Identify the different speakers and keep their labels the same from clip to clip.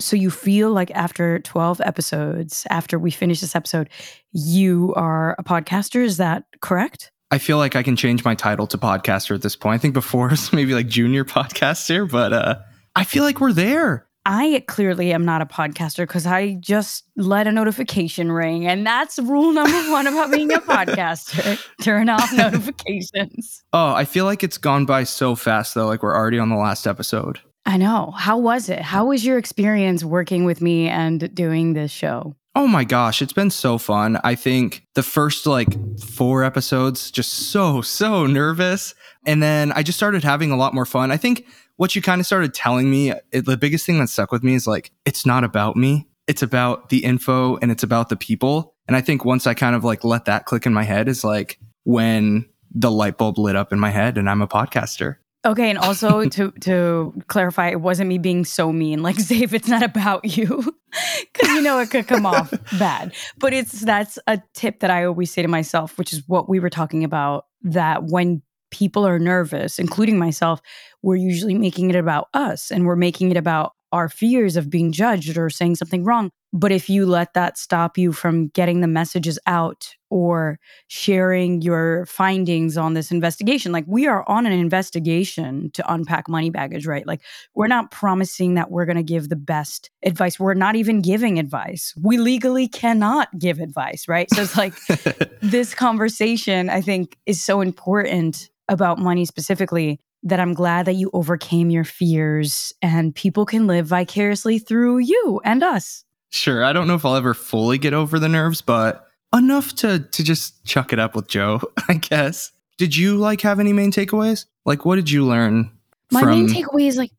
Speaker 1: So you feel like after 12 episodes, after we finish this episode, you are a podcaster. Is that correct?
Speaker 2: I feel like I can change my title to podcaster at this point. I think before it was maybe like junior podcaster, but uh, I feel like we're there.
Speaker 1: I clearly am not a podcaster because I just let a notification ring. And that's rule number one about being a podcaster turn off notifications.
Speaker 2: Oh, I feel like it's gone by so fast, though. Like we're already on the last episode.
Speaker 1: I know. How was it? How was your experience working with me and doing this show?
Speaker 2: Oh my gosh, it's been so fun. I think the first like four episodes, just so, so nervous. And then I just started having a lot more fun. I think what you kind of started telling me, it, the biggest thing that stuck with me is like, it's not about me. It's about the info and it's about the people. And I think once I kind of like let that click in my head is like when the light bulb lit up in my head and I'm a podcaster.
Speaker 1: Okay, and also to to clarify, it wasn't me being so mean. Like, Zave, it's not about you, because you know it could come off bad. But it's that's a tip that I always say to myself, which is what we were talking about. That when people are nervous, including myself, we're usually making it about us, and we're making it about our fears of being judged or saying something wrong. But if you let that stop you from getting the messages out or sharing your findings on this investigation, like we are on an investigation to unpack money baggage, right? Like we're not promising that we're going to give the best advice. We're not even giving advice. We legally cannot give advice, right? So it's like this conversation, I think, is so important about money specifically that I'm glad that you overcame your fears and people can live vicariously through you and us.
Speaker 2: Sure. I don't know if I'll ever fully get over the nerves, but enough to to just chuck it up with Jo, I guess. Did you like have any main takeaways? Like what did you learn?
Speaker 1: My
Speaker 2: from...
Speaker 1: main takeaway is like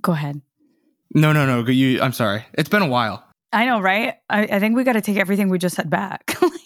Speaker 1: go ahead.
Speaker 2: No, no, no. You I'm sorry. It's been a while.
Speaker 1: I know, right? I, I think we got to take everything we just said back.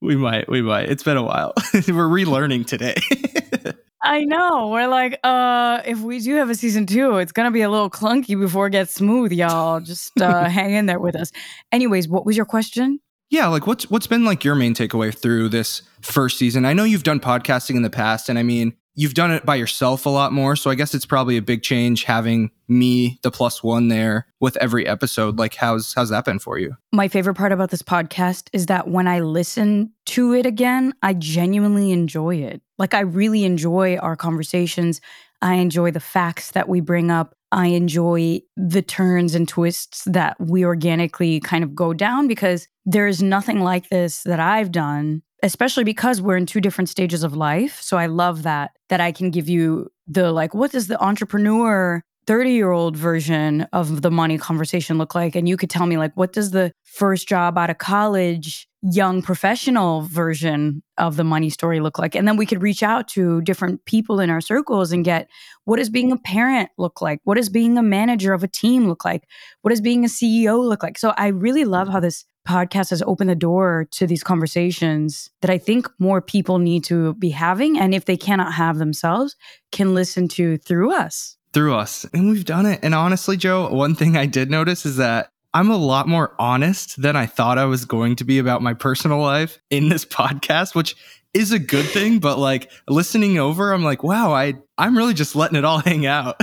Speaker 2: we might, we might. It's been a while. We're relearning today.
Speaker 1: I know. We're like, uh, if we do have a season two, it's gonna be a little clunky before it gets smooth, y'all. Just uh, hang in there with us. Anyways, what was your question?
Speaker 2: Yeah, like what's what's been like your main takeaway through this first season? I know you've done podcasting in the past, and I mean, you've done it by yourself a lot more. So I guess it's probably a big change having me, the plus one there with every episode. Like how's how's that been for you?
Speaker 1: My favorite part about this podcast is that when I listen to it again, I genuinely enjoy it. Like I really enjoy our conversations. I enjoy the facts that we bring up. I enjoy the turns and twists that we organically kind of go down because there is nothing like this that I've done especially because we're in two different stages of life. So I love that that I can give you the like what does the entrepreneur 30 year old version of the money conversation look like? And you could tell me like what does the first job out of college young professional version of the money story look like? And then we could reach out to different people in our circles and get what does being a parent look like? What does being a manager of a team look like? What does being a ceo look like? So i really love mm. how this podcast has opened the door to these conversations that I think more people need to be having. And if they cannot have themselves, can listen to through us.
Speaker 2: Through us. And we've done it. And honestly, Jo, one thing I did notice is that I'm a lot more honest than I thought I was going to be about my personal life in this podcast, which is a good thing, but like listening over, I'm like, wow, I I'm really just letting it all hang out.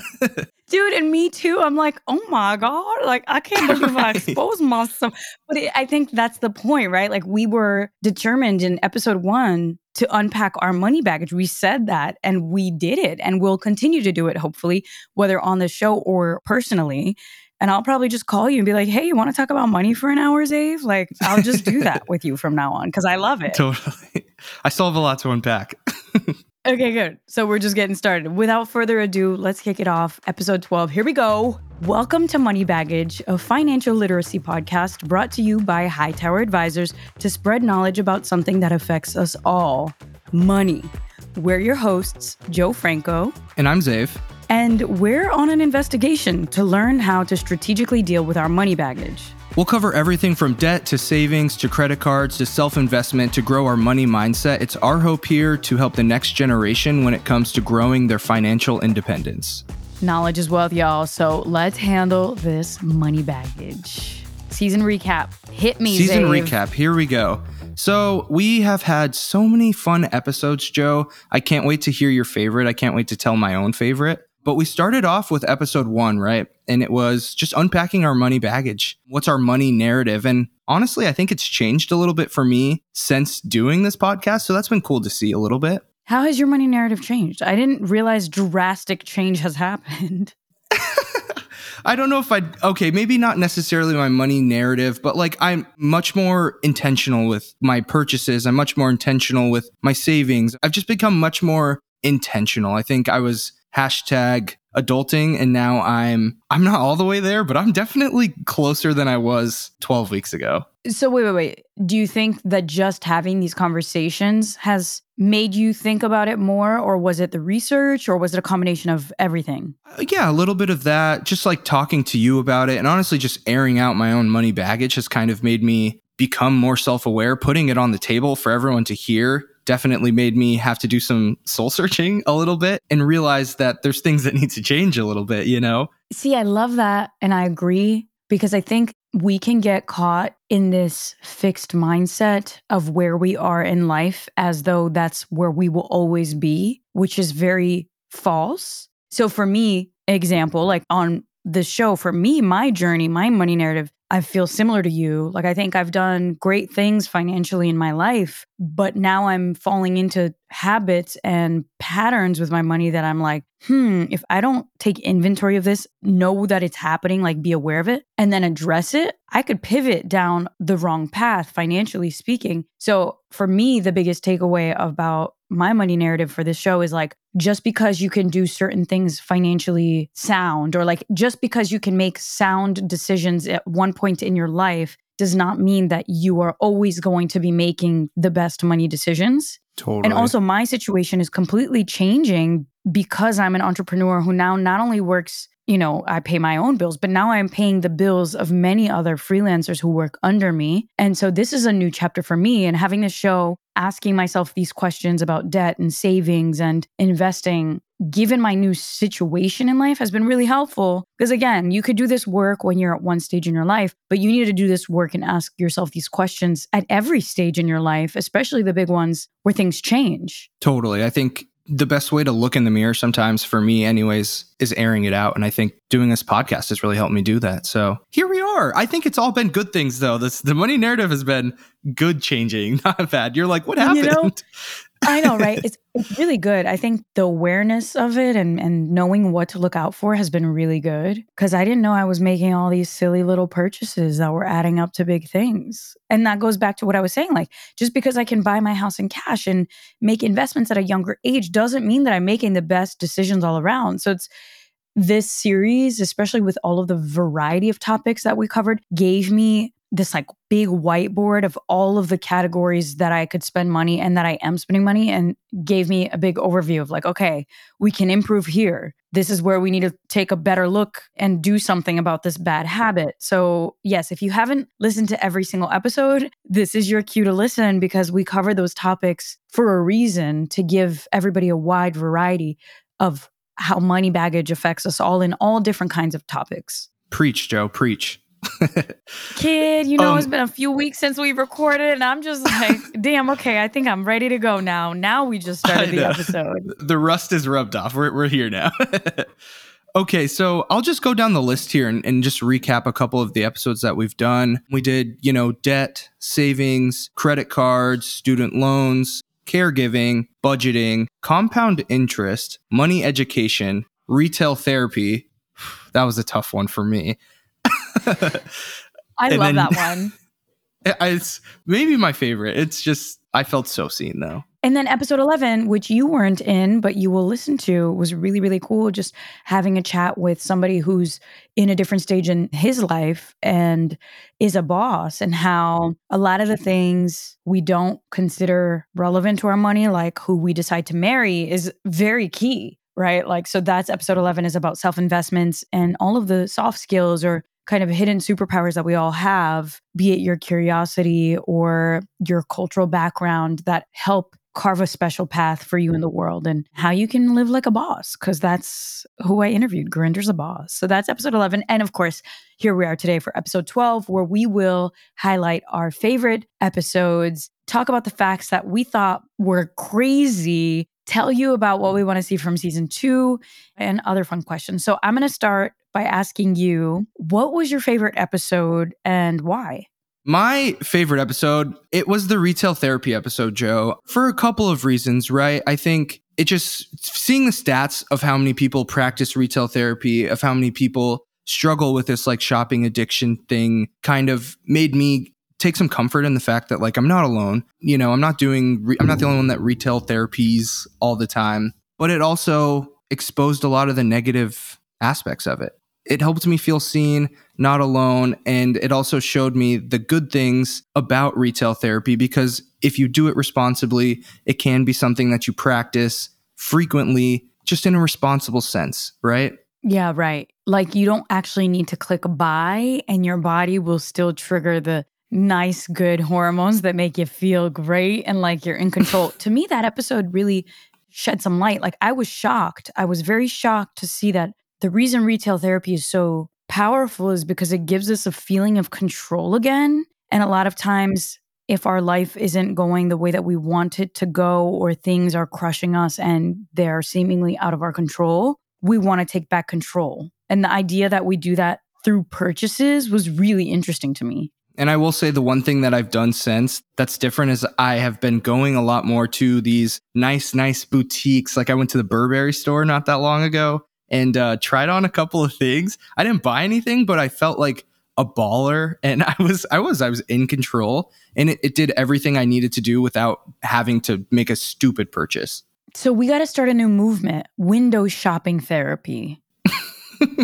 Speaker 1: Dude, and me too. I'm like, oh my God. Like, I can't believe right. I exposed myself. But it, I think that's the point, right? Like, we were determined in episode one to unpack our money baggage. We said that and we did it. And we'll continue to do it, hopefully, whether on the show or personally. And I'll probably just call you and be like, hey, you want to talk about money for an hour, Zave? Like, I'll just do that with you from now on because I love it.
Speaker 2: Totally. I still have a lot to unpack.
Speaker 1: okay, good. So we're just getting started. Without further ado, let's kick it off. Episode 12. Here we go. Welcome to Money Baggage, a financial literacy podcast brought to you by Hightower Advisors to spread knowledge about something that affects us all money. We're your hosts, Jo Franco.
Speaker 2: And I'm Zave.
Speaker 1: And we're on an investigation to learn how to strategically deal with our money baggage.
Speaker 2: We'll cover everything from debt to savings to credit cards to self investment to grow our money mindset. It's our hope here to help the next generation when it comes to growing their financial independence.
Speaker 1: Knowledge is wealth, y'all. So let's handle this money baggage. Season recap. Hit me.
Speaker 2: Season
Speaker 1: Zave.
Speaker 2: recap. Here we go. So, we have had so many fun episodes, Jo. I can't wait to hear your favorite. I can't wait to tell my own favorite. But we started off with episode one, right? And it was just unpacking our money baggage. What's our money narrative? And honestly, I think it's changed a little bit for me since doing this podcast. So that's been cool to see a little bit.
Speaker 1: How has your money narrative changed? I didn't realize drastic change has happened.
Speaker 2: I don't know if I okay, maybe not necessarily my money narrative, but like I'm much more intentional with my purchases. I'm much more intentional with my savings. I've just become much more intentional. I think I was hashtag adulting and now I'm I'm not all the way there, but I'm definitely closer than I was 12 weeks ago.
Speaker 1: So wait, wait, wait. Do you think that just having these conversations has made you think about it more or was it the research or was it a combination of everything?
Speaker 2: Uh, yeah, a little bit of that. Just like talking to you about it and honestly just airing out my own money baggage has kind of made me become more self-aware, putting it on the table for everyone to hear definitely made me have to do some soul searching a little bit and realize that there's things that need to change a little bit, you know?
Speaker 1: See, I love that. And I agree because I think we can get caught in this fixed mindset of where we are in life as though that's where we will always be, which is very false. So, for me, example, like on the show, for me, my journey, my money narrative I feel similar to you. Like, I think I've done great things financially in my life, but now I'm falling into habits and patterns with my money that I'm like, hmm, if I don't take inventory of this, know that it's happening, like be aware of it, and then address it, I could pivot down the wrong path, financially speaking. So, for me, the biggest takeaway about my money narrative for this show is like just because you can do certain things financially sound or like just because you can make sound decisions at one point in your life does not mean that you are always going to be making the best money decisions.
Speaker 2: Totally.
Speaker 1: And also my situation is completely changing because I'm an entrepreneur who now not only works you know, I pay my own bills, but now I'm paying the bills of many other freelancers who work under me. And so this is a new chapter for me. And having this show, asking myself these questions about debt and savings and investing, given my new situation in life, has been really helpful. Because again, you could do this work when you're at one stage in your life, but you need to do this work and ask yourself these questions at every stage in your life, especially the big ones where things change.
Speaker 2: Totally. I think the best way to look in the mirror sometimes for me anyways is airing it out. And i think doing this podcast has really helped me do that. So here we are. I think it's all been good things though. This the money narrative has been good changing not bad. You're like what happened you know,
Speaker 1: I know, right? It's it's really good. I think the awareness of it and and knowing what to look out for has been really good because I didn't know I was making all these silly little purchases that were adding up to big things. And that goes back to what I was saying like just because I can buy my house in cash and make investments at a younger age doesn't mean that I'm making the best decisions all around. So it's this series, especially with all of the variety of topics that we covered, gave me this like big whiteboard of all of the categories that I could spend money and that I am spending money and gave me a big overview of like, okay, we can improve here. This is where we need to take a better look and do something about this bad habit. So, yes, if you haven't listened to every single episode, this is your cue to listen because we cover those topics for a reason to give everybody a wide variety of how money baggage affects us all in all different kinds of topics.
Speaker 2: Preach, Jo, preach.
Speaker 1: Kid, you know, um, it's been a few weeks since we recorded, and I'm just like, damn, okay, I think I'm ready to go now. Now we just started the episode.
Speaker 2: The rust is rubbed off. We're, we're here now. okay, so I'll just go down the list here and, and just recap a couple of the episodes that we've done. We did, you know, debt, savings, credit cards, student loans, caregiving, budgeting, compound interest, money education, retail therapy. That was a tough one for me
Speaker 1: I love then, that one.
Speaker 2: It's maybe my favorite. It's just I felt so seen though.
Speaker 1: And then episode 11, which you weren't in, but you will listen to, was really, really cool. Just having a chat with somebody who's in a different stage in his life and is a boss, and how a lot of the things we don't consider relevant to our money, like who we decide to marry, is very key right? Like, so that's episode 11 is about self investments and all of the soft skills or kind of hidden superpowers that we all have, be it your curiosity or your cultural background that help carve a special path for you in the world and how you can live like a boss because that's who I interviewed. Grinder's a boss. So that's episode 11. And of course, here we are today for episode 12, where we will highlight our favorite episodes, talk about the facts that we thought were crazy tell you about what we want to see from season two and other fun questions. So I'm going to start by asking you what was your favorite episode and why?
Speaker 2: My favorite episode, it was the retail therapy episode, Jo, for a couple of reasons, right? I think it just seeing the stats of how many people practice retail therapy, of how many people struggle with this like shopping addiction thing kind of made me take some comfort in the fact that like I'm not alone. You know, I'm not doing re- I'm not the only one that retail therapies all the time, but it also exposed a lot of the negative aspects of it it helped me feel seen, not alone. And it also showed me the good things about retail therapy because if you do it responsibly, it can be something that you practice frequently, just in a responsible sense, right?
Speaker 1: Yeah, right. Like you don't actually need to click buy, and your body will still trigger the nice, good hormones that make you feel great and like you're in control. to me, that episode really shed some light. Like I was shocked. I was very shocked to see that the reason retail therapy is so powerful is because it gives us a feeling of control again. And a lot of times, if our life isn't going the way that we want it to go, or things are crushing us and they're seemingly out of our control, we want to take back control. And the idea that we do that through purchases was really interesting to me.
Speaker 2: And I will say the one thing that I've done since that's different is I have been going a lot more to these nice, nice boutiques. Like I went to the Burberry store not that long ago and uh, tried on a couple of things. I didn't buy anything, but I felt like a baller and I was I was I was in control and it, it did everything I needed to do without having to make a stupid purchase.
Speaker 1: So we got to start a new movement, window shopping therapy.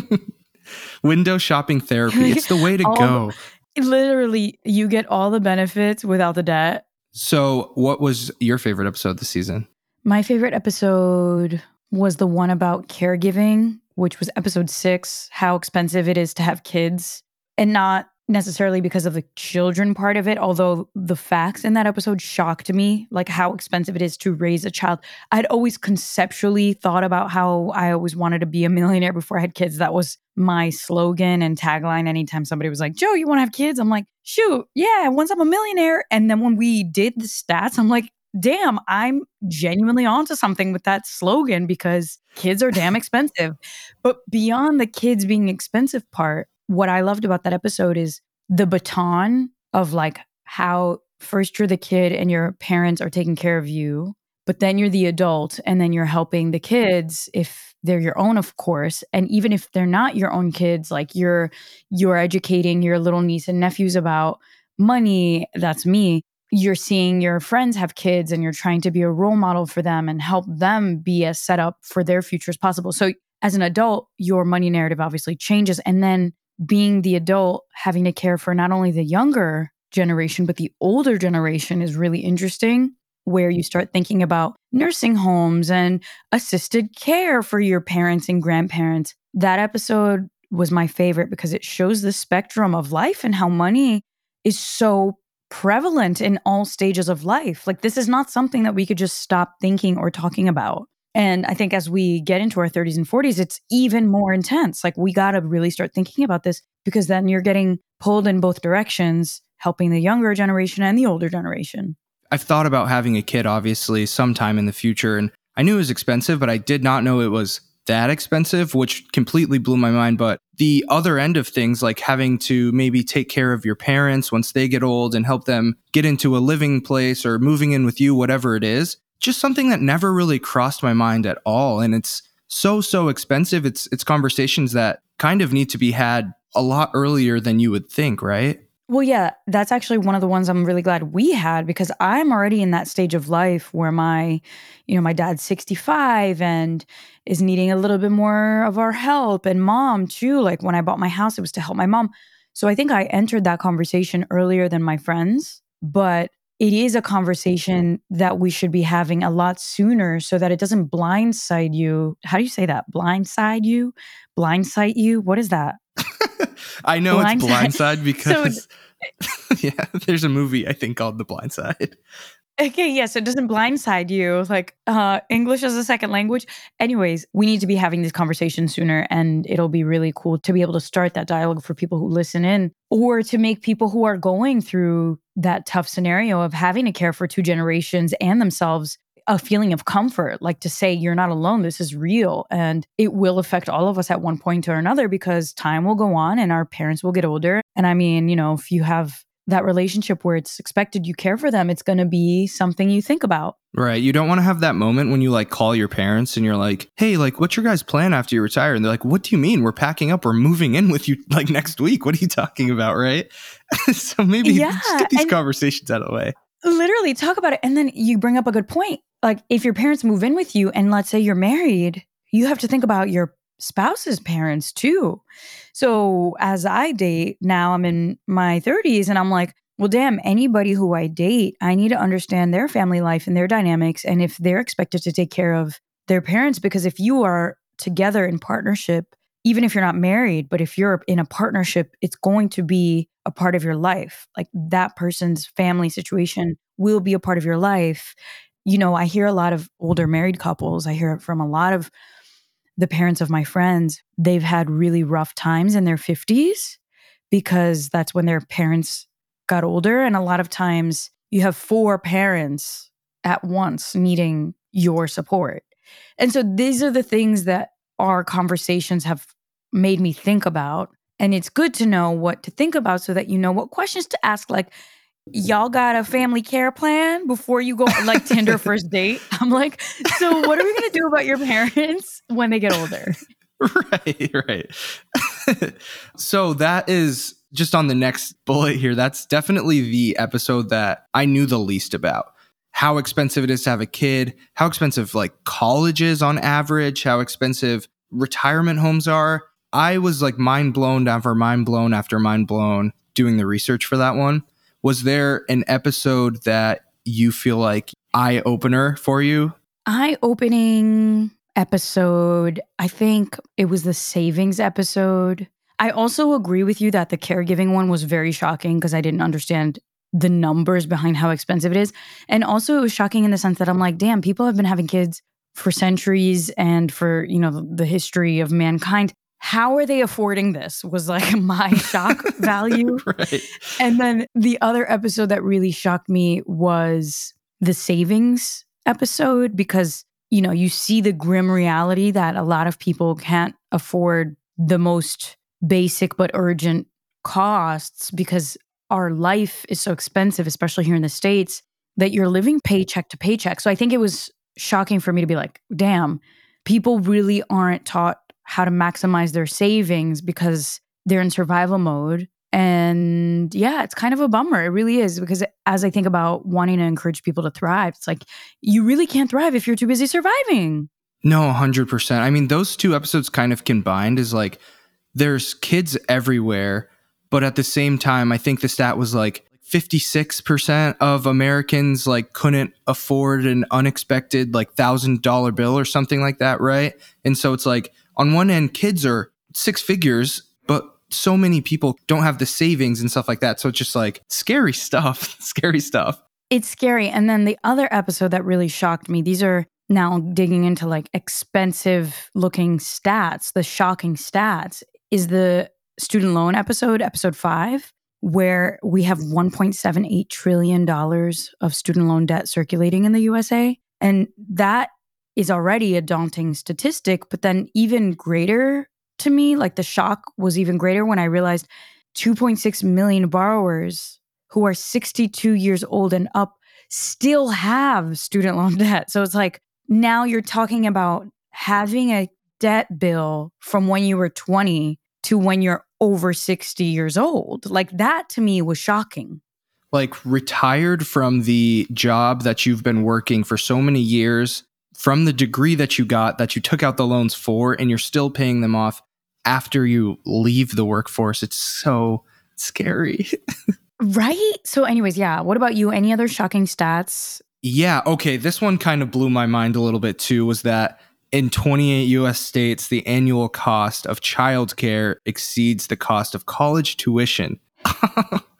Speaker 2: window shopping therapy. It's the way to go.
Speaker 1: Literally, you get all the benefits without the debt.
Speaker 2: So, what was your favorite episode this season?
Speaker 1: My favorite episode was the one about caregiving, which was episode six, how expensive it is to have kids. And not necessarily because of the children part of it, although the facts in that episode shocked me, like how expensive it is to raise a child. I'd always conceptually thought about how I always wanted to be a millionaire before I had kids. That was my slogan and tagline. Anytime somebody was like, Jo, you want to have kids? I'm like, shoot, yeah, once I'm a millionaire. And then when we did the stats, I'm like, damn, I'm genuinely onto something with that slogan because kids are damn expensive. But beyond the kids being expensive part, what I loved about that episode is the baton of like how first you're the kid and your parents are taking care of you, but then you're the adult and then you're helping the kids if they're your own of course and even if they're not your own kids like you're you're educating your little niece and nephews about money that's me you're seeing your friends have kids and you're trying to be a role model for them and help them be as set up for their future as possible. So, as an adult, your money narrative obviously changes. And then being the adult, having to care for not only the younger generation, but the older generation is really interesting, where you start thinking about nursing homes and assisted care for your parents and grandparents. That episode was my favorite because it shows the spectrum of life and how money is so prevalent in all stages of life. Like, this is not something that we could just stop thinking or talking about. And I think as we get into our 30s and 40s, it's even more intense. Like, we got to really start thinking about this because then you're getting pulled in both directions, helping the younger generation and the older generation.
Speaker 2: I've thought about having a kid, obviously, sometime in the future. And I knew it was expensive, but I did not know it was that expensive, which completely blew my mind. But the other end of things, like having to maybe take care of your parents once they get old and help them get into a living place or moving in with you, whatever it is, just something that never really crossed my mind at all. And it's so, so expensive. It's, it's conversations that kind of need to be had a lot earlier than you would think, right?
Speaker 1: Well, yeah, that's actually one of the ones I'm really glad we had because I'm already in that stage of life where my, you know, my dad's 65 and is needing a little bit more of our help and mom too. Like when I bought my house, it was to help my mom. So I think I entered that conversation earlier than my friends, but it is a conversation that we should be having a lot sooner so that it doesn't blindside you. How do you say that? Blindside you? Blindside you? What is that?
Speaker 2: I know Blindside. it's Blindside because so, yeah, there's a movie I think called The Blind Side.
Speaker 1: Okay, yes, yeah, so it doesn't blindside you like uh, English as a second language. Anyways, we need to be having these conversations sooner, and it'll be really cool to be able to start that dialogue for people who listen in, or to make people who are going through that tough scenario of having to care for two generations and themselves a feeling of comfort, like to say, you're not alone. This is real. And it will affect all of us at one point or another because time will go on and our parents will get older. And I mean, you know, if you have that relationship where it's expected you care for them, it's going to be something you think about.
Speaker 2: Right. You don't want to have that moment when you like call your parents and you're like, hey, like, what's your guys' plan after you retire? And they're like, what do you mean? We're packing up. We're moving in with you like next week. What are you talking about? Right. so maybe yeah, just get these conversations out of the way.
Speaker 1: Literally talk about it. And then you bring up a good point. Like, if your parents move in with you and let's say you're married, you have to think about your spouse's parents too. So as I date now, I'm in my 30s and I'm like, well, damn, anybody who I date, I need to understand their family life and their dynamics. And if they're expected to take care of their parents, because if you are together in partnership, even if you're not married, but if you're in a partnership, it's going to be a part of your life. Like that person's family situation will be a part of your life. You know, I hear a lot of older married couples, I hear it from a lot of the parents of my friends, they've had really rough times in their 50s because that's when their parents got older. And a lot of times you have four parents at once needing your support. And so these are the things that our conversations have made me think about. And it's good to know what to think about so that you know what questions to ask. Like, y'all got a family care plan before you go like Tinder first date? I'm like, so what are we gonna do about your parents when they get older?
Speaker 2: Right, right. so that is just on the next bullet here. That's definitely the episode that I knew the least about. How expensive it is to have a kid, how expensive like colleges on average, how expensive retirement homes are. I was like mind blown after mind blown after mind blown doing the research for that one was there an episode that you feel like eye opener for you?
Speaker 1: Eye opening episode. I think it was the savings episode. I also agree with you that the caregiving one was very shocking because I didn't understand the numbers behind how expensive it is. And also it was shocking in the sense that I'm like, damn, people have been having kids for centuries and for, you know, the history of mankind how are they affording this was like my shock value. Right. And then the other episode that really shocked me was the savings episode because, you know, you see the grim reality that a lot of people can't afford the most basic but urgent costs because our life is so expensive, especially here in the States, that you're living paycheck to paycheck. So I think it was shocking for me to be like, damn, people really aren't taught how to maximize their savings because they're in survival mode. And yeah, it's kind of a bummer. It really is because as I think about wanting to encourage people to thrive, it's like you really can't thrive if you're too busy surviving.
Speaker 2: No, 100%. I mean, those two episodes kind of combined is like there's kids everywhere, but at the same time, I think the stat was like 56% of Americans like couldn't afford an unexpected like $1000 bill or something like that, right? And so it's like on one end, kids are six figures, but so many people don't have the savings and stuff like that. So it's just like scary stuff, scary stuff.
Speaker 1: It's scary. And then the other episode that really shocked me, these are now digging into like expensive looking stats, the shocking stats, is the student loan episode, episode five, where we have $1.78 trillion of student loan debt circulating in the USA. And that is already a daunting statistic. But then, even greater to me, like the shock was even greater when I realized 2.6 million borrowers who are 62 years old and up still have student loan debt. So it's like now you're talking about having a debt bill from when you were 20 to when you're over 60 years old. Like that to me was shocking.
Speaker 2: Like retired from the job that you've been working for so many years from the degree that you got that you took out the loans for and you're still paying them off after you leave the workforce. It's so scary.
Speaker 1: right? So, anyways, yeah. What about you? Any other shocking stats?
Speaker 2: Yeah. Okay. This one kind of blew my mind a little bit too was that in 28 US states, the annual cost of childcare exceeds the cost of college tuition.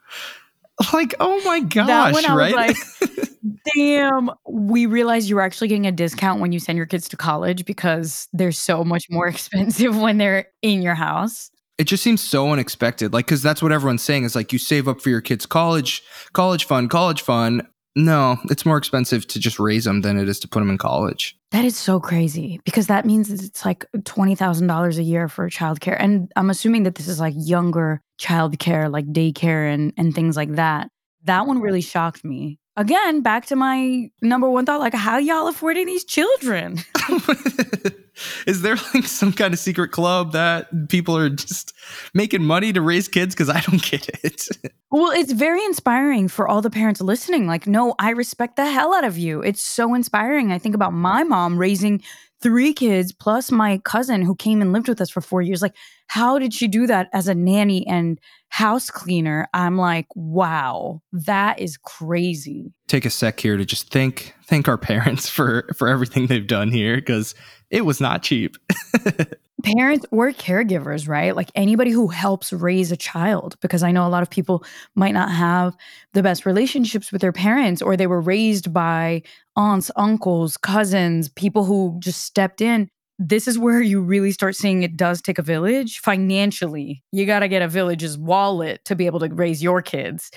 Speaker 2: like, oh my gosh, right? like,
Speaker 1: damn, we realized you were actually getting a discount when you send your kids to college because they're so much more expensive when they're in your house.
Speaker 2: It just seems so unexpected. Like, cause that's what everyone's saying is like you save up for your kids' college, college fund, college fund. No, it's more expensive to just raise them than it is to put them in college.
Speaker 1: That is so crazy because that means it's like $20,000 a year for childcare. And I'm assuming that this is like younger childcare, like daycare and, and things like that. That one really shocked me. Again, back to my number one thought like, how y'all affording these children?
Speaker 2: is there like some kind of secret club that people are just making money to raise kids? Because I don't get it.
Speaker 1: well, it's very inspiring for all the parents listening. Like, no, I respect the hell out of you. It's so inspiring. I think about my mom raising three kids plus my cousin who came and lived with us for four years. Like, how did she do that as a nanny and house cleaner? I'm like, wow, that is crazy.
Speaker 2: Take a sec here to just thank thank our parents for for everything they've done here because it was not cheap.
Speaker 1: parents or caregivers, right? Like anybody who helps raise a child, because I know a lot of people might not have the best relationships with their parents, or they were raised by aunts, uncles, cousins, people who just stepped in. This is where you really start seeing it does take a village financially. You got to get a village's wallet to be able to raise your kids.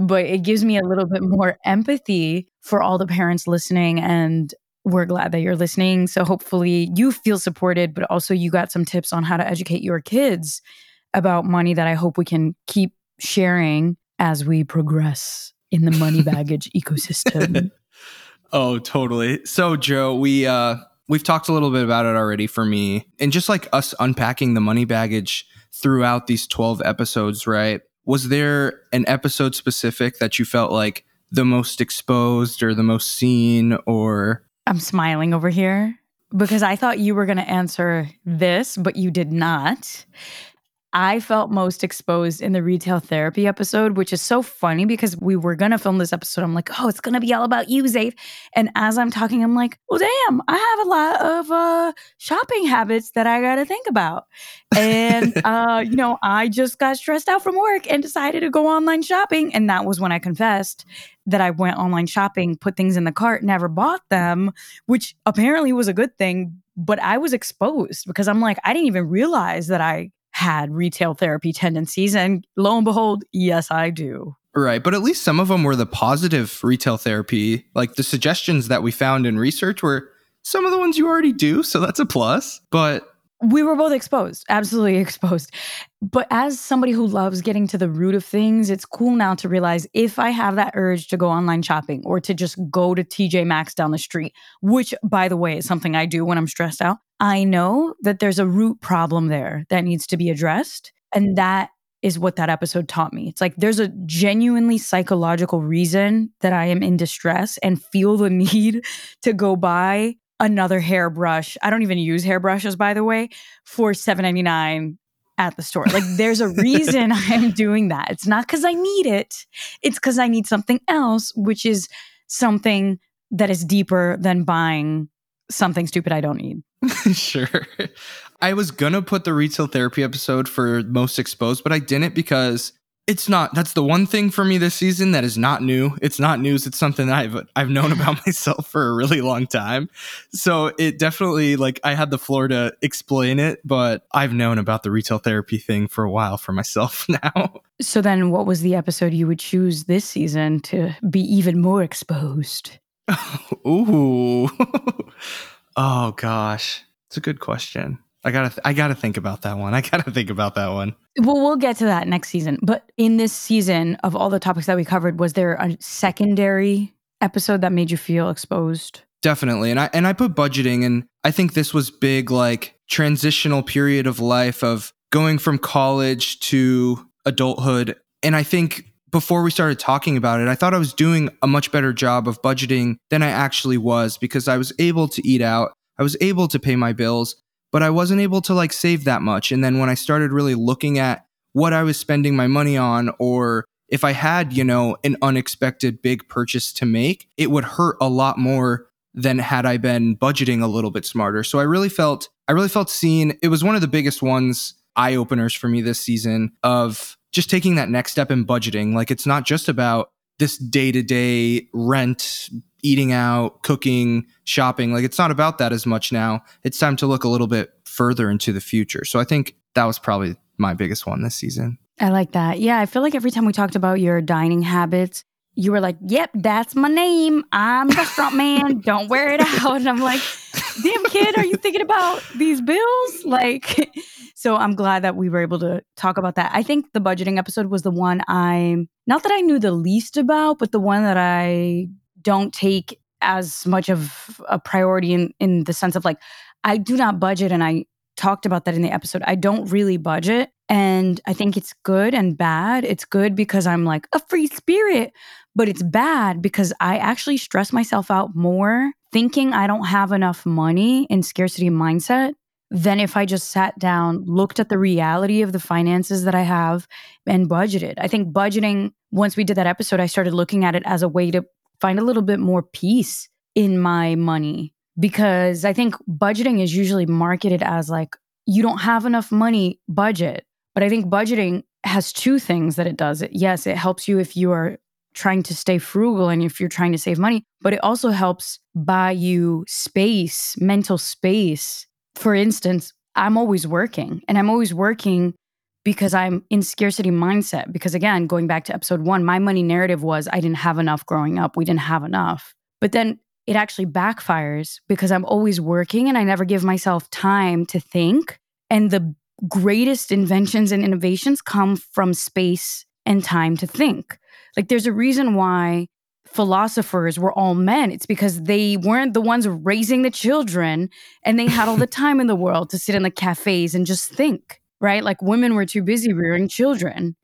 Speaker 1: But it gives me a little bit more empathy for all the parents listening and we're glad that you're listening. So hopefully you feel supported, but also you got some tips on how to educate your kids about money that I hope we can keep sharing as we progress in the money baggage ecosystem.
Speaker 2: Oh, totally. So Jo, we uh we've talked a little bit about it already for me. And just like us unpacking the money baggage throughout these 12 episodes, right? Was there an episode specific that you felt like the most exposed or the most seen or
Speaker 1: I'm smiling over here because I thought you were going to answer this, but you did not. I felt most exposed in the retail therapy episode, which is so funny because we were gonna film this episode. I'm like, oh, it's gonna be all about you, Zave. And as I'm talking, I'm like, well, damn, I have a lot of uh, shopping habits that I gotta think about. And uh, you know, I just got stressed out from work and decided to go online shopping. And that was when I confessed that I went online shopping, put things in the cart, never bought them, which apparently was a good thing. But I was exposed because I'm like, I didn't even realize that I had retail therapy tendencies. And lo and behold, yes, I do.
Speaker 2: Right. But at least some of them were the positive retail therapy. Like the suggestions that we found in research were some of the ones you already do. So that's a plus. But
Speaker 1: we were both exposed, absolutely exposed. But as somebody who loves getting to the root of things, it's cool now to realize if I have that urge to go online shopping or to just go to TJ Maxx down the street, which by the way is something I do when I'm stressed out, I know that there's a root problem there that needs to be addressed. And that is what that episode taught me. It's like there's a genuinely psychological reason that I am in distress and feel the need to go buy another hairbrush. I don't even use hairbrushes, by the way, for $7.99 at the store. Like there's a reason I'm doing that. It's not because I need it, it's because I need something else, which is something that is deeper than buying something stupid I don't need.
Speaker 2: sure. I was going to put the retail therapy episode for most exposed, but I didn't because it's not that's the one thing for me this season that is not new. It's not news. It's something that i've i've known about myself for a really long time. So it definitely like i had the floor to explain it but i've known about the retail therapy thing for a while for myself now.
Speaker 1: So then what was the episode you would choose this season to be even more exposed?
Speaker 2: Ooh. Oh gosh. It's a good question I gotta, th- I gotta think about that one. I gotta think about that one.
Speaker 1: Well, we'll get to that next season. But in this season, of all the topics that we covered, was there a secondary episode that made you feel exposed?
Speaker 2: Definitely, and I and I put budgeting, and I think this was big, like transitional period of life of going from college to adulthood, and I think before we started talking about it, I thought I was doing a much better job of budgeting than I actually was because I was able to eat out. I was able to pay my bills but I wasn't able to like save that much. And then when I started really looking at what I was spending my money on, or if I had, you know, an unexpected big purchase to make, it would hurt a lot more than had I been budgeting a little bit smarter. So I really felt, I really felt seen. It was one of the biggest ones, eye openers for me this season of just taking that next step in budgeting. Like it's not just about this day to day rent, eating out, cooking, shopping. Like it's not about that as much now. It's time to look a little bit further into the future. So I think that was probably my biggest one this season.
Speaker 1: I like that. Yeah, I feel like every time we talked about your dining habits, you were like, "Yep, that's my name. I'm restaurant man. Don't wear it out." And I'm like, "Damn kid, are you thinking about these bills?" Like, so I'm glad that we were able to talk about that. I think the budgeting episode was the one I not that I knew the least about, but the one that I don't take as much of a priority in in the sense of like I do not budget and I talked about that in the episode. I don't really budget and I think it's good and bad. It's good because I'm like a free spirit, but it's bad because I actually stress myself out more thinking I don't have enough money in scarcity mindset than if I just sat down, looked at the reality of the finances that I have and budgeted. I think budgeting, once we did that episode, I started looking at it as a way to find a little bit more peace in my money because I think budgeting is usually marketed as like, you don't have enough money, budget. But I think budgeting has two things that it does. Yes, it helps you if you are trying to stay frugal and if you're trying to save money, but it also helps buy you space, mental space. For instance, I'm always working and I'm always working because I'm in scarcity mindset. Because again, going back to episode one, my money narrative was I didn't have enough growing up. We didn't have enough. But then it actually backfires because I'm always working and I never give myself time to think. And the greatest inventions and innovations come from space and time to think. Like there's a reason why philosophers were all men. It's because they weren't the ones raising the children and they had all the time in the world to sit in the cafes and just think, right? Like women were too busy rearing children.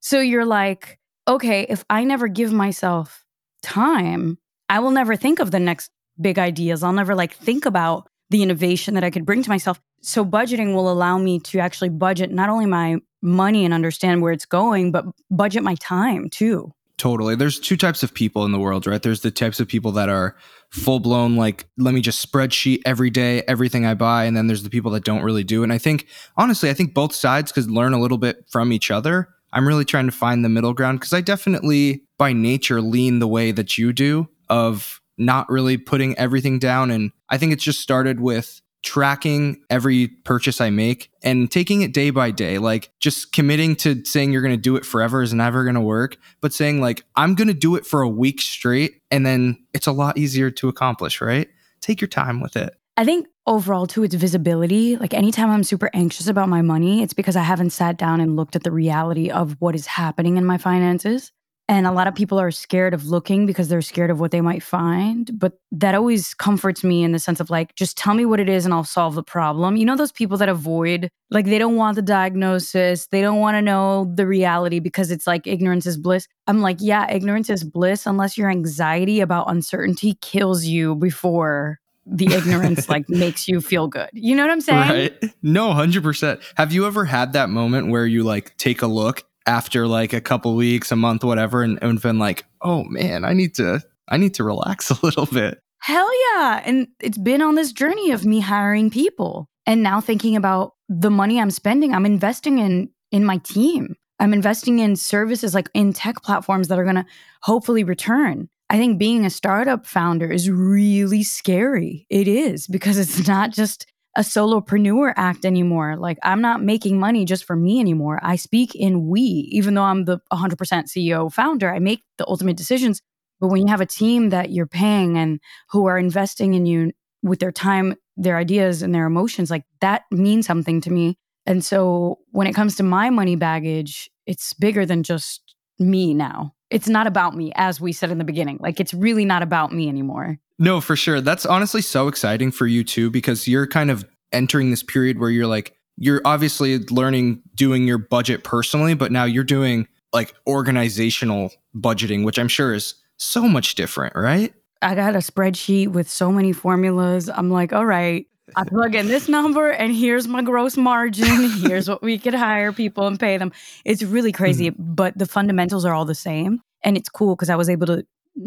Speaker 1: So you're like, okay, if I never give myself time, I will never think of the next big ideas. I'll never like think about the innovation that I could bring to myself. So budgeting will allow me to actually budget not only my money and understand where it's going, but budget my time too.
Speaker 2: Totally. There's two types of people in the world, right? There's the types of people that are full blown, like, let me just spreadsheet every day, everything I buy. And then there's the people that don't really do. And I think, honestly, I think both sides could learn a little bit from each other. I'm really trying to find the middle ground because I definitely, by nature, lean the way that you do of not really putting everything down. And I think it's just started with tracking every purchase I make and taking it day by day. Like just committing to saying you're going to do it forever is never going to work, but saying like, I'm going to do it for a week straight. And then it's a lot easier to accomplish, right? Take your time with it.
Speaker 1: I think overall, too, it's visibility. Like anytime I'm super anxious about my money, it's because I haven't sat down and looked at the reality of what is happening in my finances. And a lot of people are scared of looking because they're scared of what they might find. But that always comforts me in the sense of like, just tell me what it is and I'll solve the problem. You know, those people that avoid, like, they don't want the diagnosis, they don't want to know the reality because it's like ignorance is bliss. I'm like, yeah, ignorance is bliss unless your anxiety about uncertainty kills you before the ignorance like makes you feel good. You know what I'm saying?
Speaker 2: Right. No, 100%. Have you ever had that moment where you like take a look after like a couple weeks, a month, whatever, and, and been like, oh man, I need to I need to relax a little bit.
Speaker 1: Hell yeah. And it's been on this journey of me hiring people and now thinking about the money I'm spending, I'm investing in in my team. I'm investing in services like in tech platforms that are going to hopefully return. I think being a startup founder is really scary. It is because it's not just a solopreneur act anymore. Like I'm not making money just for me anymore. I speak in we, even though I'm the 100% CEO founder, I make the ultimate decisions. But when you have a team that you're paying and who are investing in you with their time, their ideas and their emotions, like that means something to me. And so when it comes to my money baggage, it's bigger than just me now. It's not about me, as we said in the beginning. Like it's really not about me anymore.
Speaker 2: No, for sure. That's honestly so exciting for you too, because you're kind of entering this period where you're like, you're obviously learning doing your budget personally, but now you're doing like organizational budgeting, which I'm sure is so much different, right?
Speaker 1: I got a spreadsheet with so many formulas. I'm like, all right, I plug in this number and here's my gross margin. Here's what we could hire people and pay them. It's really crazy, mm-hmm. but the fundamentals are all the same. And it's cool because I was able to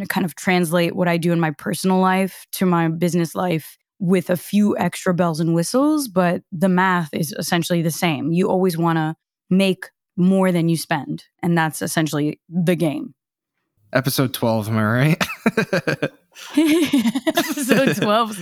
Speaker 1: kind of translate what I do in my personal life to my business life with a few extra bells and whistles, but the math is essentially the same. You always want to make more than you spend, and that's essentially the game.
Speaker 2: Episode 12, am I right?
Speaker 1: Episode 12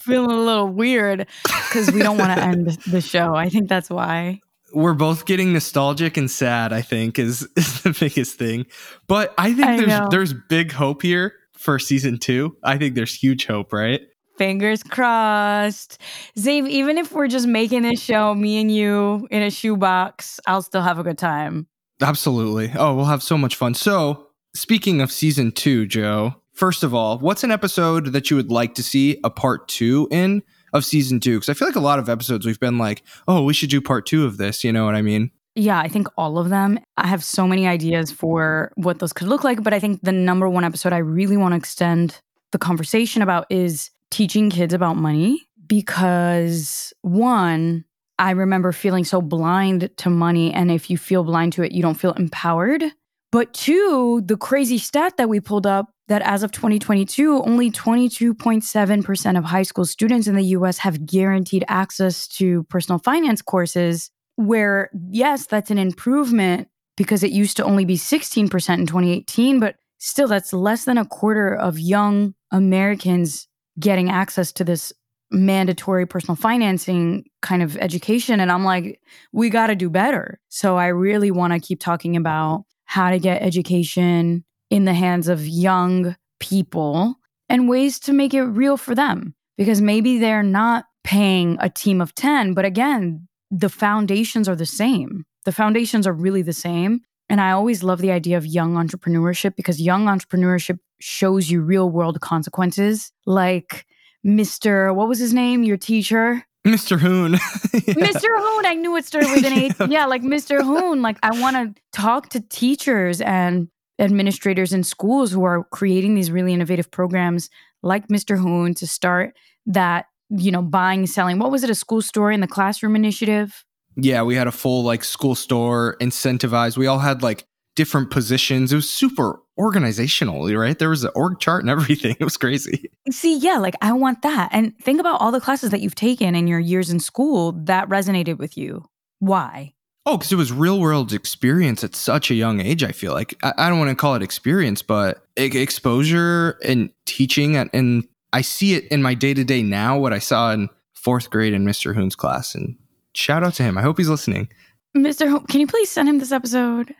Speaker 1: feeling a little weird because we don't want to end the show. I think that's why.
Speaker 2: we're both getting nostalgic and sad, I think, is, is the biggest thing. But I think
Speaker 1: I
Speaker 2: there's
Speaker 1: know.
Speaker 2: there's big hope here for season two. I think there's huge hope, right?
Speaker 1: Fingers crossed. Zave, even if we're just making this show, me and you in a shoebox, I'll still have a good time.
Speaker 2: Absolutely. Oh, we'll have so much fun. So, speaking of season two, Jo, first of all, what's an episode that you would like to see a part two in of season two? Because I feel like a lot of episodes we've been like, oh, we should do part two of this. You know what I mean?
Speaker 1: Yeah, I think all of them. I have so many ideas for what those could look like, but I think the number one episode I really want to extend the conversation about is teaching kids about money because one, I remember feeling so blind to money. And if you feel blind to it, you don't feel empowered. But two, the crazy stat that we pulled up that as of 2022, only 22.7% of high school students in the US have guaranteed access to personal finance courses. Where, yes, that's an improvement because it used to only be 16% in 2018, but still, that's less than a quarter of young Americans getting access to this mandatory personal financing kind of education. And I'm like, we got to do better. So I really want to keep talking about how to get education in the hands of young people and ways to make it real for them. Because maybe they're not paying a team of 10, but again, the foundations are the same. The foundations are really the same. And I always love the idea of young entrepreneurship because young entrepreneurship shows you real world consequences. Like Mr. What was his name? Your teacher?
Speaker 2: Mr. Hoon. Yeah.
Speaker 1: Mr. Hoon. I knew it started with an H.
Speaker 2: Yeah.
Speaker 1: Yeah, like Mr. Hoon. Like I want to talk to teachers and administrators in schools who are creating these really innovative programs like Mr. Hoon to start that, you know, buying, selling. What was it? A school store in the classroom initiative?
Speaker 2: Yeah, we had a full like school store incentivized. We all had like different positions. It was super organizational, right? There was an org chart and everything. It was crazy.
Speaker 1: See, yeah, like I want that. And think about all the classes that you've taken in your years in school that resonated with you. Why?
Speaker 2: Oh, because it was real world experience at such a young age. I feel like I, I don't want to call it experience, but exposure and teaching, and, and I see it in my day to day now. What I saw in fourth grade in Mr. Hoon's class, and shout out to him. I hope he's listening.
Speaker 1: Mr. Hoon, can you please send him this episode?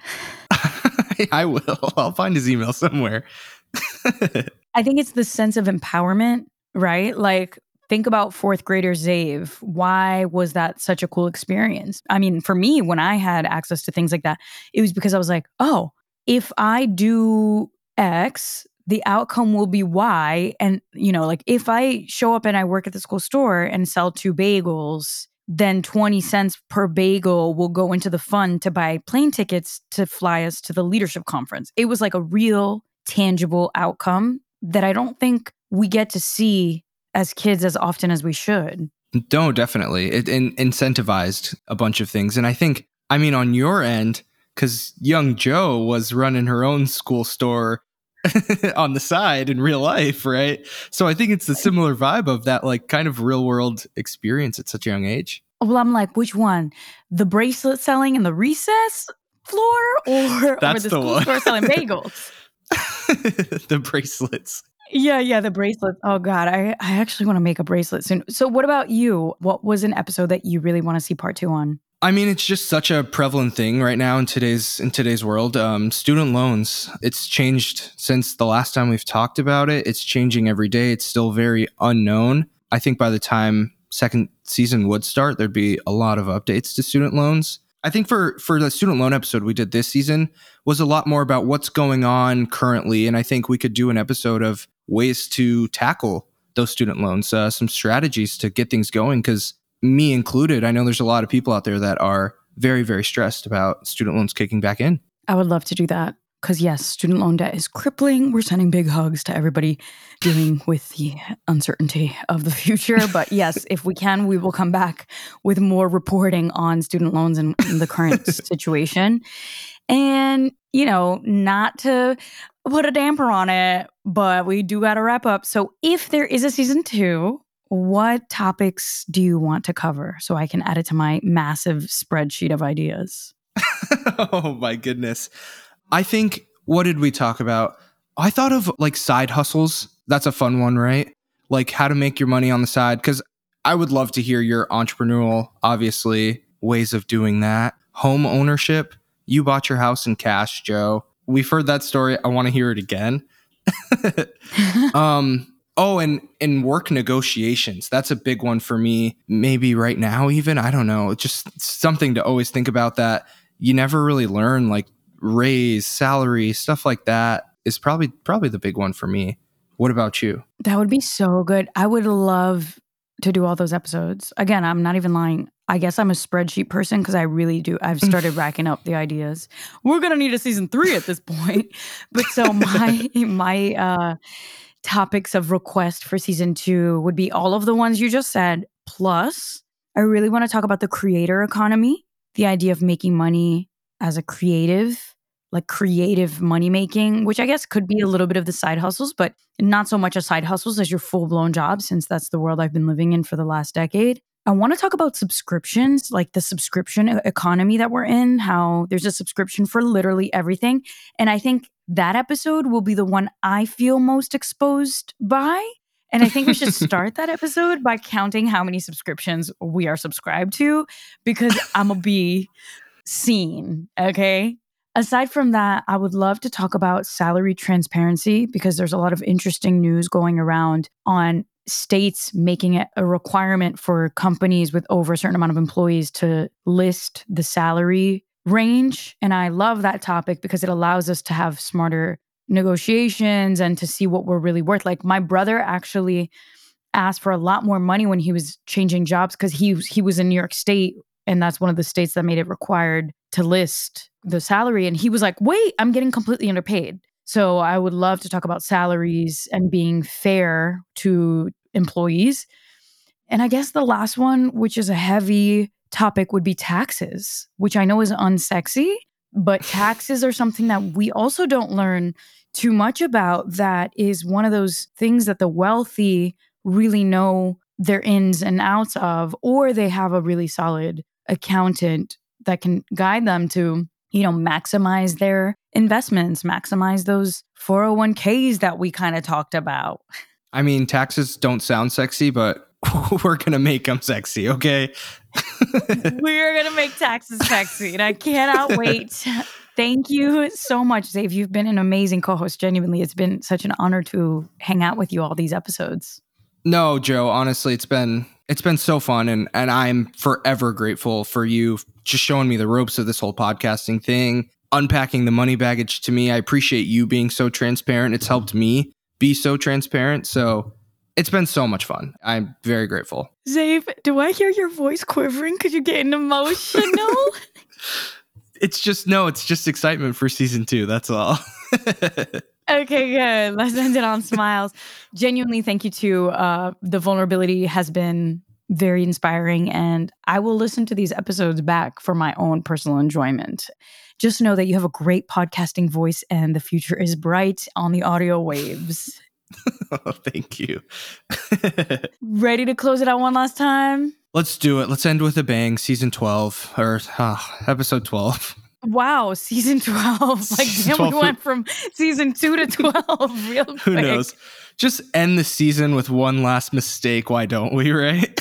Speaker 2: I will. I'll find his email somewhere.
Speaker 1: I think it's the sense of empowerment, right? Like, think about fourth grader Zave. Why was that such a cool experience? I mean, for me, when I had access to things like that, it was because I was like, oh, if I do X, the outcome will be Y. And, you know, like if I show up and I work at the school store and sell two bagels, then 20 cents per bagel will go into the fund to buy plane tickets to fly us to the leadership conference. It was like a real tangible outcome that I don't think we get to see as kids as often as we should.
Speaker 2: No, definitely. It in, incentivized a bunch of things. And I think, I mean, on your end, because young Jo was running her own school store on the side in real life, right? So I think it's the similar vibe of that, like, kind of real world experience at such a young age.
Speaker 1: Well, I'm like, which one? The bracelet selling in the recess floor or, or the,
Speaker 2: the
Speaker 1: school
Speaker 2: one.
Speaker 1: store selling bagels?
Speaker 2: the bracelets.
Speaker 1: Yeah, yeah, the bracelets. Oh God, I, I actually want to make a bracelet soon. So what about you? What was an episode that you really want to see part two on?
Speaker 2: I mean, it's just such a prevalent thing right now in today's in today's world. Um, student loans. It's changed since the last time we've talked about it. It's changing every day. It's still very unknown. I think by the time second season would start, there'd be a lot of updates to student loans. I think for for the student loan episode we did this season was a lot more about what's going on currently, and I think we could do an episode of ways to tackle those student loans, uh, some strategies to get things going. Because me included, I know there's a lot of people out there that are very very stressed about student loans kicking back in.
Speaker 1: I would love to do that because yes, student loan debt is crippling. We're sending big hugs to everybody dealing with the uncertainty of the future. But yes, if we can, we will come back with more reporting on student loans and, the current situation. And you know, not to put a damper on it, but we do got to wrap up. So if there is a season two, what topics do you want to cover so I can add it to my massive spreadsheet of ideas?
Speaker 2: oh my goodness. I think what did we talk about? I thought of like side hustles. That's a fun one, right? Like how to make your money on the side cuz I would love to hear your entrepreneurial obviously ways of doing that. Home ownership. You bought your house in cash, Jo. We've heard that story. I want to hear it again. um, oh, and in work negotiations, that's a big one for me. Maybe right now, even I don't know. Just something to always think about that you never really learn, like raise, salary, stuff like that is probably probably the big one for me. What about you?
Speaker 1: That would be so good. I would love to do all those episodes. Again, I'm not even lying. I guess I'm a spreadsheet person because I really do. I've started racking up the ideas. We're gonna need a season three at this point. But so my my uh topics of request for season two would be all of the ones you just said. Plus, I really want to talk about the creator economy, the idea of making money as a creative like creative money making, which I guess could be a little bit of the side hustles, but not so much a side hustles as your full blown job, since that's the world I've been living in for the last decade. I want to talk about subscriptions, like the subscription economy that we're in, how there's a subscription for literally everything. And I think that episode will be the one I feel most exposed by. And I think we should start that episode by counting how many subscriptions we are subscribed to because I'm going to be seen. Okay. Aside from that, I would love to talk about salary transparency because there's a lot of interesting news going around on states making it a requirement for companies with over a certain amount of employees to list the salary range. And I love that topic because it allows us to have smarter negotiations and to see what we're really worth. Like my brother actually asked for a lot more money when he was changing jobs because he he was in New York State and that's one of the states that made it required to list the salary and he was like wait i'm getting completely underpaid so i would love to talk about salaries and being fair to employees. And i guess the last one which is a heavy topic would be taxes which i know is unsexy but taxes are something that we also don't learn too much about that is one of those things that the wealthy really know their ins and outs of or they have a really solid accountant that can guide them to you know maximize their investments maximize those 401ks that we kind of talked about
Speaker 2: i mean taxes don't sound sexy but we're gonna make them sexy okay?
Speaker 1: We're gonna make taxes sexy and i cannot wait. Thank you so much zave you've been an amazing co-host. Genuinely it's been such an honor to hang out with you all these episodes.
Speaker 2: No Jo honestly it's been it's been so fun and and I'm forever grateful for you just showing me the ropes of this whole podcasting thing, unpacking the money baggage to me. I appreciate you being so transparent. It's helped me be so transparent. So it's been so much fun. I'm very grateful.
Speaker 1: Zave, do I hear your voice quivering? Because you're getting emotional?
Speaker 2: it's just no, it's just excitement for season two. That's all.
Speaker 1: Okay, good. Let's end it on smiles. Genuinely, thank you to uh, the vulnerability has been very inspiring, and I will listen to these episodes back for my own personal enjoyment. Just know that you have a great podcasting voice, and the future is bright on the audio waves.
Speaker 2: oh, thank you.
Speaker 1: Ready to close it out one last time?
Speaker 2: Let's do it. Let's end with a bang. Season 12 or uh, episode 12.
Speaker 1: Wow, season 12. Like, damn, 12. we went from season two to 12 real quick.
Speaker 2: Who knows? Just end the season with one last mistake. Why don't we, right?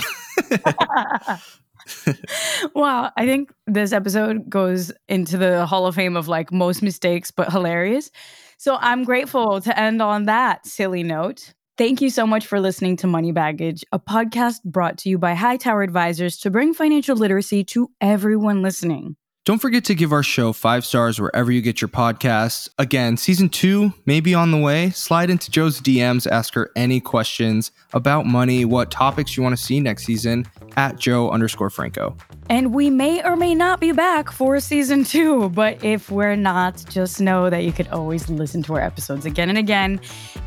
Speaker 1: wow. I think this episode goes into the Hall of Fame of like most mistakes, but hilarious. So I'm grateful to end on that silly note. Thank you so much for listening to Money Baggage, a podcast brought to you by Hightower Advisors to bring financial literacy to everyone listening.
Speaker 2: Don't forget to give our show five stars wherever you get your podcasts. Again, season two may be on the way. Slide into Jo's DMs, ask her any questions about money, what topics you want to see next season at Jo underscore Franco.
Speaker 1: And we may or may not be back for season two, but if we're not, just know that you could always listen to our episodes again and again.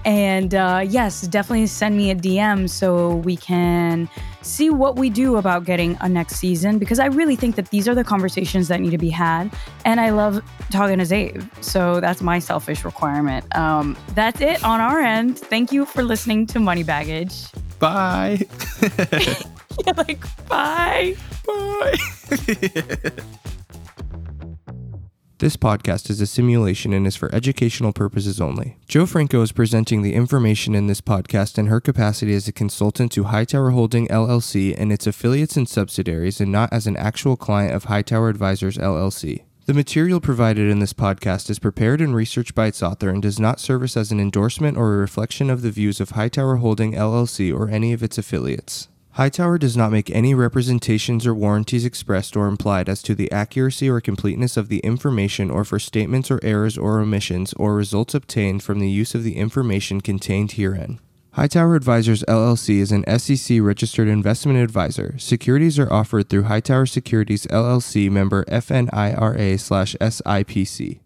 Speaker 1: And uh, yes, definitely send me a DM so we can see what we do about getting a next season because I really think that these are the conversations that need to be had. And I love talking to Zave. So that's my selfish requirement. Um, that's it on our end. Thank you for listening to Money Baggage.
Speaker 2: Bye.
Speaker 1: You're like, bye.
Speaker 2: Bye.
Speaker 3: This podcast is a simulation and is for educational purposes only. Jo Franco is presenting the information in this podcast in her capacity as a consultant to Hightower Holding LLC and its affiliates and subsidiaries, and not as an actual client of Hightower Advisors LLC. The material provided in this podcast is prepared and researched by its author and does not serve as an endorsement or a reflection of the views of Hightower Holding LLC or any of its affiliates. Hightower does not make any representations or warranties expressed or implied as to the accuracy or completeness of the information or for statements or errors or omissions or results obtained from the use of the information contained herein. Hightower Advisors LLC is an SEC registered investment advisor. Securities are offered through Hightower Securities LLC member FINRA/SIPC.